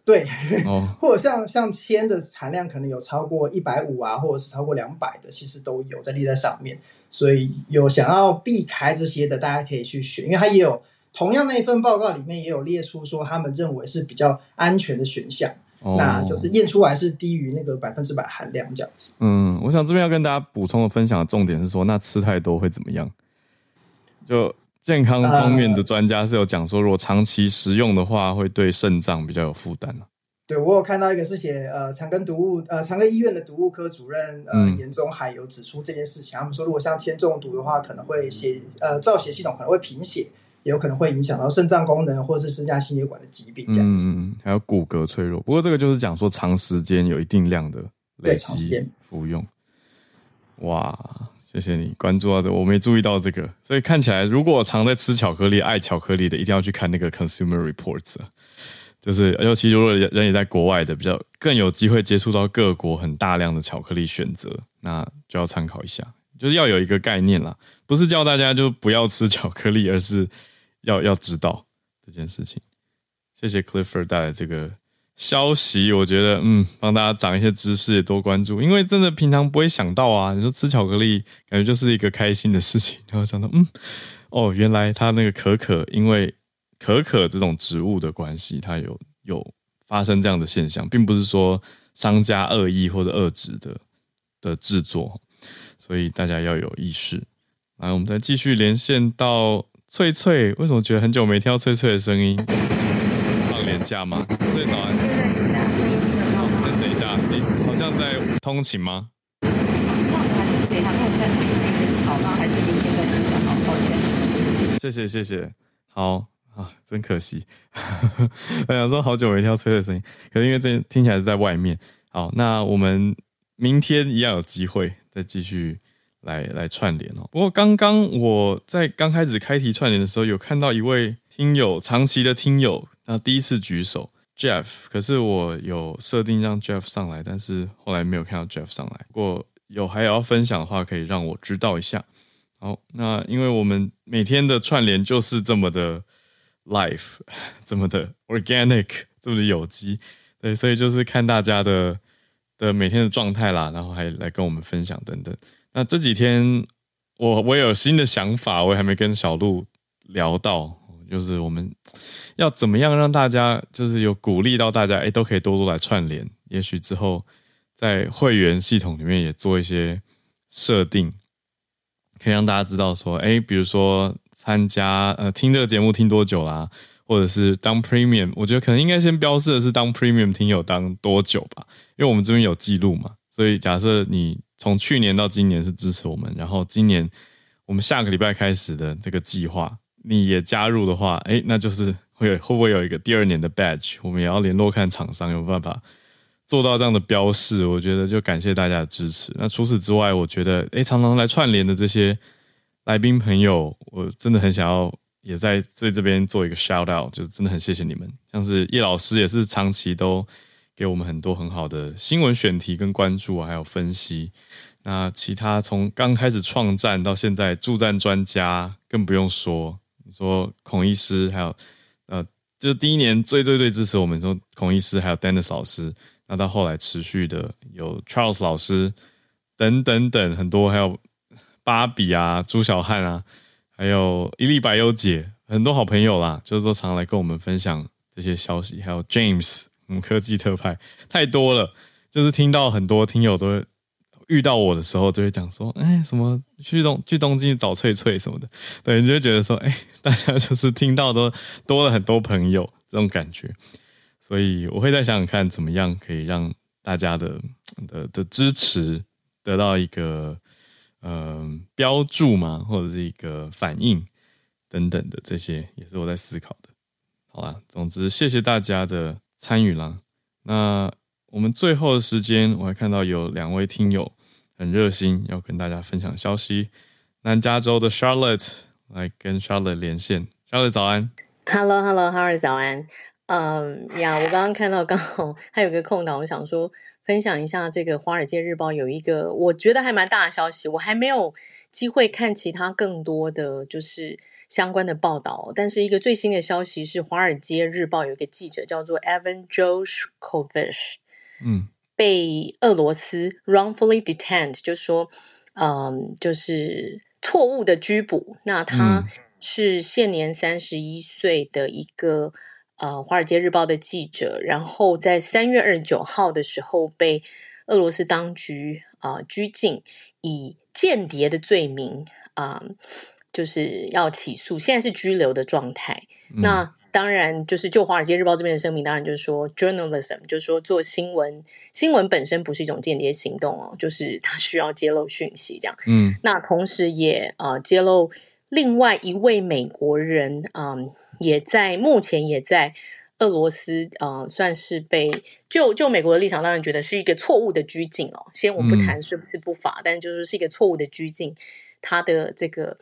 对，哦、或者像像铅的含量可能有超过一百五啊，或者是超过两百的，其实都有在列在上面。所以有想要避开这些的，大家可以去选，因为它也有同样那一份报告里面也有列出说他们认为是比较安全的选项。那就是验出来是低于那个百分之百含量这样子。嗯，我想这边要跟大家补充的分享的重点是说，那吃太多会怎么样？就健康方面的专家是有讲说，如果长期食用的话，会对肾脏比较有负担。对，我有看到一个是写呃长庚毒物呃长庚医院的毒物科主任呃严宗海有指出这件事情，他们说如果像铅中毒的话，可能会血呃造血系统可能会贫血。也有可能会影响到肾脏功能，或者是增加心血管的疾病这样子。嗯，还有骨骼脆弱。不过这个就是讲说长时间有一定量的累积服用。哇，谢谢你关注到这，我没注意到这个。所以看起来，如果常在吃巧克力、爱巧克力的，一定要去看那个 Consumer Reports，就是尤其如果人也在国外的，比较更有机会接触到各国很大量的巧克力选择，那就要参考一下，就是要有一个概念啦，不是叫大家就不要吃巧克力，而是。要要知道这件事情，谢谢 Clifford 带来这个消息。我觉得，嗯，帮大家长一些知识，也多关注。因为真的平常不会想到啊，你说吃巧克力，感觉就是一个开心的事情。然后想到，嗯，哦，原来它那个可可，因为可可这种植物的关系，它有有发生这样的现象，并不是说商家恶意或者恶质的的制作，所以大家要有意识。来，我们再继续连线到。翠翠，为什么觉得很久没听到翠翠的声音？放年假吗？脆脆早安。先等一下，你好像在通勤吗？还是等一下，因为我现在有点吵，那还是明天再分享。好，抱歉。谢谢谢谢，好啊，真可惜。我想说好久没听到脆脆的声音，可是因为这听起来是在外面。好，那我们明天一样有机会再继续。来来串联哦。不过刚刚我在刚开始开题串联的时候，有看到一位听友，长期的听友，那第一次举手，Jeff。可是我有设定让 Jeff 上来，但是后来没有看到 Jeff 上来。不过有还有要分享的话，可以让我知道一下。好，那因为我们每天的串联就是这么的 life，这么的 organic，这么的有机，对，所以就是看大家的的每天的状态啦，然后还来跟我们分享等等。那这几天我我有新的想法，我也还没跟小鹿聊到，就是我们要怎么样让大家，就是有鼓励到大家，哎，都可以多多来串联。也许之后在会员系统里面也做一些设定，可以让大家知道说，哎，比如说参加呃听这个节目听多久啦，或者是当 Premium，我觉得可能应该先标示的是当 Premium 听友当多久吧，因为我们这边有记录嘛。所以假设你从去年到今年是支持我们，然后今年我们下个礼拜开始的这个计划，你也加入的话，哎，那就是会会不会有一个第二年的 badge？我们也要联络看厂商有办法做到这样的标示。我觉得就感谢大家的支持。那除此之外，我觉得哎，常常来串联的这些来宾朋友，我真的很想要。也在在这边做一个 shout out，就是真的很谢谢你们。像是叶老师也是长期都给我们很多很好的新闻选题跟关注，还有分析。那其他从刚开始创战到现在助战专家更不用说，你说孔医师，还有呃，就是第一年最最最支持我们说孔医师，还有 Dennis 老师。那到后来持续的有 Charles 老师等等等很多，还有芭比啊，朱小汉啊。还有一粒百优姐，很多好朋友啦，就是都常来跟我们分享这些消息。还有 James，我们科技特派太多了，就是听到很多听友都遇到我的时候，就会讲说，哎，什么去东去东京找翠翠什么的，对，你就觉得说，哎，大家就是听到都多了很多朋友这种感觉。所以我会再想想看，怎么样可以让大家的的的支持得到一个。嗯、呃，标注嘛，或者是一个反应等等的，这些也是我在思考的。好啦，总之谢谢大家的参与啦。那我们最后的时间，我还看到有两位听友很热心要跟大家分享消息。南加州的 Charlotte 来跟 Charlotte 连线，Charlotte 早安。Hello，Hello，How are 早安。嗯呀，我刚刚看到刚好还有个空档，我想说。分享一下这个《华尔街日报》有一个我觉得还蛮大的消息，我还没有机会看其他更多的就是相关的报道。但是一个最新的消息是，《华尔街日报》有一个记者叫做 Evan Gershkovich，嗯，被俄罗斯 wrongfully detained，就是说，嗯，就是错误的拘捕。那他是现年三十一岁的一个。呃，《华尔街日报》的记者，然后在三月二十九号的时候被俄罗斯当局啊、呃、拘禁，以间谍的罪名啊、呃，就是要起诉，现在是拘留的状态。嗯、那当然，就是就《华尔街日报》这边的声明，当然就是说，journalism 就是说做新闻，新闻本身不是一种间谍行动哦，就是 它需要揭露讯息这样。嗯，那同时也啊、呃、揭露另外一位美国人嗯。呃也在目前也在俄罗斯，呃，算是被就就美国的立场，当然觉得是一个错误的拘禁哦。先我不谈是不是不法，嗯、但就是是一个错误的拘禁。他的这个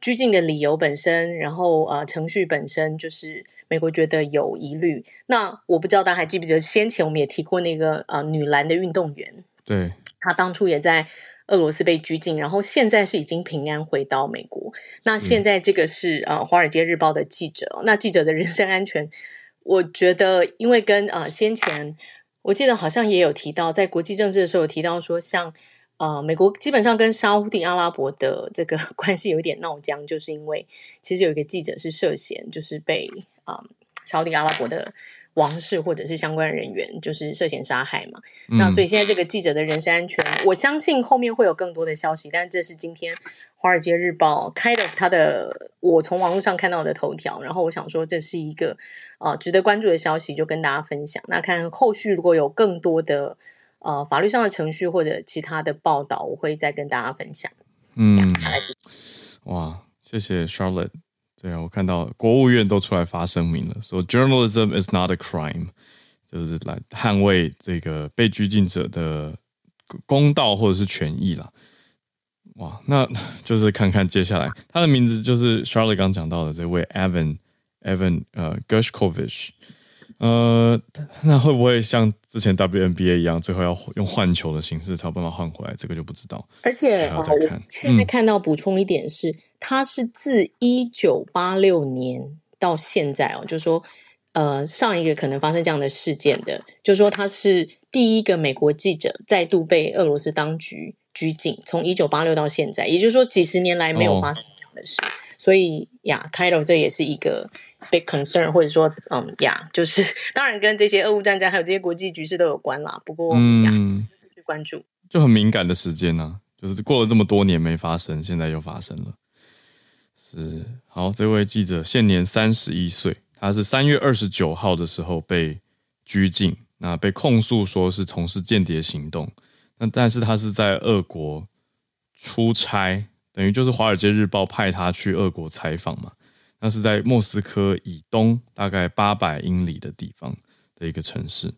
拘禁的理由本身，然后呃程序本身，就是美国觉得有疑虑。那我不知道大家还记不记得，先前我们也提过那个呃女篮的运动员，对，她当初也在。俄罗斯被拘禁，然后现在是已经平安回到美国。那现在这个是呃《华尔街日报》的记者，那记者的人身安全，我觉得因为跟呃先前我记得好像也有提到，在国际政治的时候有提到说，像呃美国基本上跟沙乌地阿拉伯的这个 关系有一点闹僵，就是因为其实有一个记者是涉嫌就是被啊、呃、沙乌地阿拉伯的。王室或者是相关人员，就是涉嫌杀害嘛。嗯、那所以现在这个记者的人身安全，我相信后面会有更多的消息。但这是今天《华尔街日报》kind of 他的，我从网络上看到的头条。然后我想说，这是一个呃值得关注的消息，就跟大家分享。那看后续如果有更多的呃法律上的程序或者其他的报道，我会再跟大家分享。嗯，哇，谢谢 Charlotte。对啊，我看到国务院都出来发声明了，说 journalism is not a crime，就是来捍卫这个被拘禁者的公道或者是权益啦。哇，那就是看看接下来他的名字就是 Charlotte 刚讲到的这位 Evan Evan 呃 Gershkovich。呃，那会不会像之前 WNBA 一样，最后要用换球的形式才有办法换回来？这个就不知道。而且，好，我现在看到补充一点是，他、嗯、是自一九八六年到现在哦，就是说，呃，上一个可能发生这样的事件的，就是说他是第一个美国记者再度被俄罗斯当局拘禁，从一九八六到现在，也就是说几十年来没有发生这样的事。哦所以呀，开头这也是一个 big concern，或者说，嗯呀，就是当然跟这些俄乌战争还有这些国际局势都有关啦。不过，嗯，继续关注，就很敏感的时间呢、啊，就是过了这么多年没发生，现在又发生了。是，好，这位记者现年三十一岁，他是三月二十九号的时候被拘禁，那被控诉说是从事间谍行动。那但是他是在俄国出差，等于就是《华尔街日报》派他去俄国采访嘛。那是在莫斯科以东大概八百英里的地方的一个城市。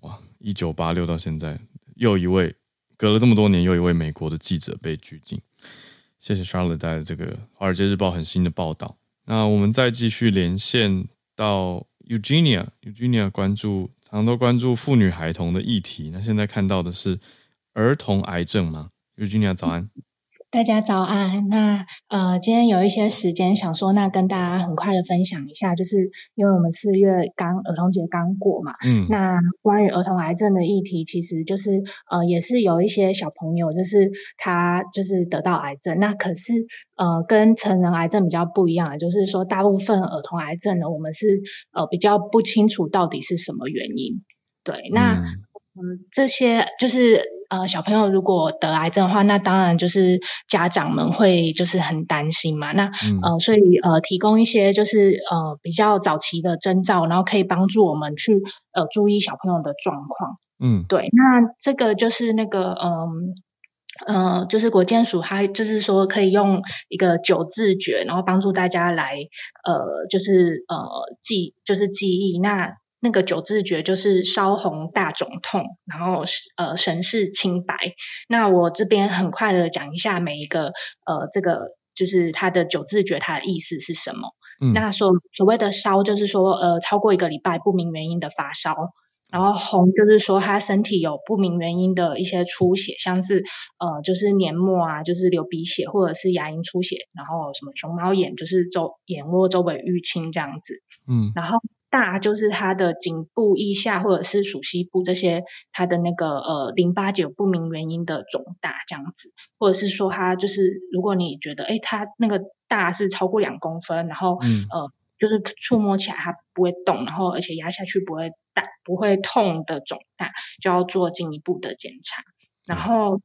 哇，一九八六到现在，又一位隔了这么多年，又一位美国的记者被拘禁。谢谢 Charlotte 带来这个《华尔街日报》很新的报道。那我们再继续连线到 Eugenia，Eugenia 关注，常都关注妇女孩童的议题。那现在看到的是儿童癌症吗？Eugenia 早安。大家早安。那呃，今天有一些时间，想说那跟大家很快的分享一下，就是因为我们四月刚儿童节刚过嘛，嗯，那关于儿童癌症的议题，其实就是呃，也是有一些小朋友，就是他就是得到癌症，那可是呃，跟成人癌症比较不一样，就是说大部分儿童癌症呢，我们是呃比较不清楚到底是什么原因。对，那嗯，呃，这些就是。呃，小朋友如果得癌症的话，那当然就是家长们会就是很担心嘛。那、嗯、呃，所以呃，提供一些就是呃比较早期的征兆，然后可以帮助我们去呃注意小朋友的状况。嗯，对。那这个就是那个嗯呃，就是国健署，它就是说可以用一个九字诀，然后帮助大家来呃就是呃记就是记忆那。那个九字诀就是烧红大肿痛，然后呃神是清白。那我这边很快的讲一下每一个呃这个就是它的九字诀它的意思是什么。嗯，那所所谓的烧就是说呃超过一个礼拜不明原因的发烧，然后红就是说他身体有不明原因的一些出血，像是呃就是黏膜啊，就是流鼻血或者是牙龈出血，然后什么熊猫眼就是周眼窝周围淤青这样子。嗯，然后。大就是它的颈部以下或者是属膝部这些，它的那个呃淋巴结有不明原因的肿大这样子，或者是说它就是如果你觉得诶它那个大是超过两公分，然后、嗯、呃就是触摸起来它不会动，然后而且压下去不会大不会痛的肿大，就要做进一步的检查。然后、嗯、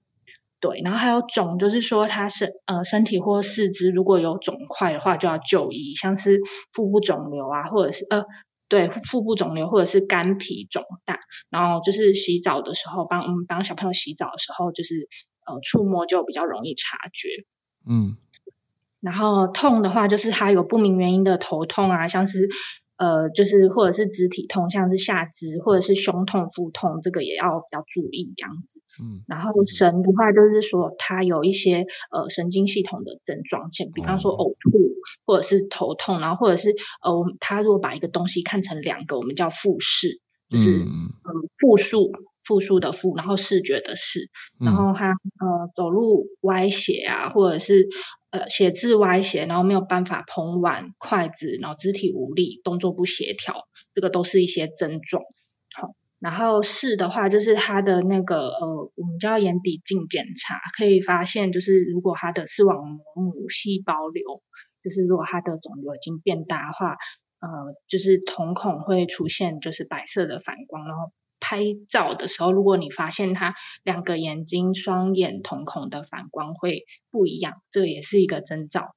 对，然后还有肿，就是说它是呃身体或四肢如果有肿块的话就要就医，像是腹部肿瘤啊，或者是呃。对，腹部肿瘤或者是肝脾肿大，然后就是洗澡的时候帮嗯帮小朋友洗澡的时候，就是呃触摸就比较容易察觉。嗯，然后痛的话，就是他有不明原因的头痛啊，像是。呃，就是或者是肢体痛，像是下肢或者是胸痛、腹痛，这个也要比较注意这样子。嗯，然后神的话，就是说他有一些呃神经系统的症状，像比方说呕吐或者是头痛，然后或者是呃，他如果把一个东西看成两个，我们叫复视，就是嗯复数复数的复，然后视觉的视，然后他呃走路歪斜啊，或者是。呃，写字歪斜，然后没有办法捧碗、筷子，然后肢体无力、动作不协调，这个都是一些症状。好，然后视的话，就是他的那个呃，我们叫眼底镜检查，可以发现，就是如果他的视网膜母细胞瘤，就是如果他的肿瘤已经变大的话，呃，就是瞳孔会出现就是白色的反光，然后。拍照的时候，如果你发现他两个眼睛双眼瞳孔的反光会不一样，这个也是一个征兆。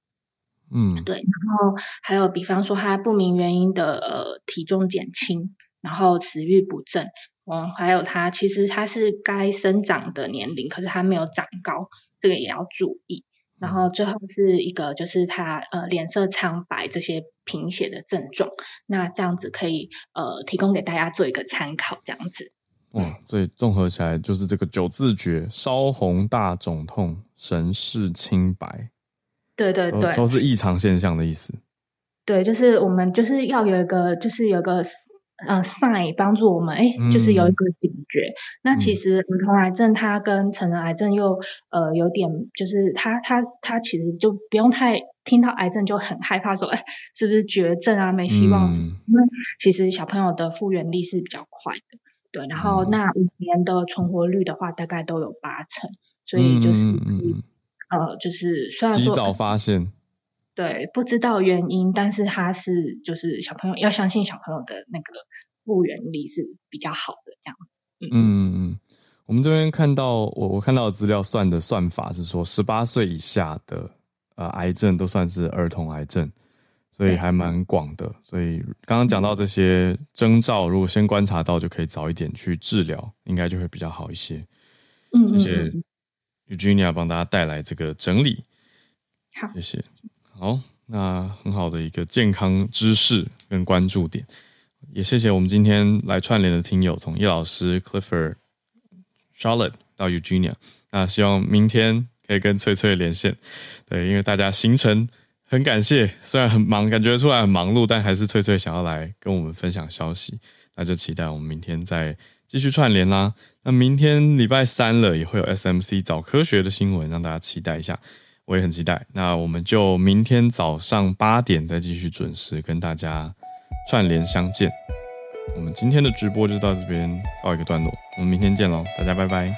嗯，对。然后还有，比方说他不明原因的呃体重减轻，然后食欲不振，嗯，还有他其实他是该生长的年龄，可是他没有长高，这个也要注意。然后最后是一个，就是他呃脸色苍白这些贫血的症状，那这样子可以呃提供给大家做一个参考，这样子。嗯，所以综合起来就是这个九字诀：烧红大肿痛，神志清白。对对对，都是异常现象的意思。对，就是我们就是要有一个，就是有一个。呃，sign 帮助我们，哎，就是有一个警觉。嗯、那其实儿童癌症它跟成人癌症又呃有点，就是它它它其实就不用太听到癌症就很害怕说，哎，是不是绝症啊，没希望？嗯、因为其实小朋友的复原力是比较快的，对。然后那五年的存活率的话，大概都有八成，所以就是、嗯、呃，就是虽然说及早发现。对，不知道原因，但是他是就是小朋友要相信小朋友的那个复原力是比较好的这样子。嗯嗯嗯，我们这边看到我我看到的资料算的算法是说，十八岁以下的呃癌症都算是儿童癌症，所以还蛮广的。所以刚刚讲到这些征兆，如果先观察到，就可以早一点去治疗，应该就会比较好一些。嗯，谢谢 Eugenia 帮大家带来这个整理。好，谢谢。好，那很好的一个健康知识跟关注点，也谢谢我们今天来串联的听友，从叶老师、Clifford、Charlotte 到 Eugenia。那希望明天可以跟翠翠连线。对，因为大家行程很感谢，虽然很忙，感觉出来很忙碌，但还是翠翠想要来跟我们分享消息。那就期待我们明天再继续串联啦。那明天礼拜三了，也会有 SMC 早科学的新闻，让大家期待一下。我也很期待。那我们就明天早上八点再继续准时跟大家串联相见。我们今天的直播就到这边告一个段落，我们明天见喽，大家拜拜。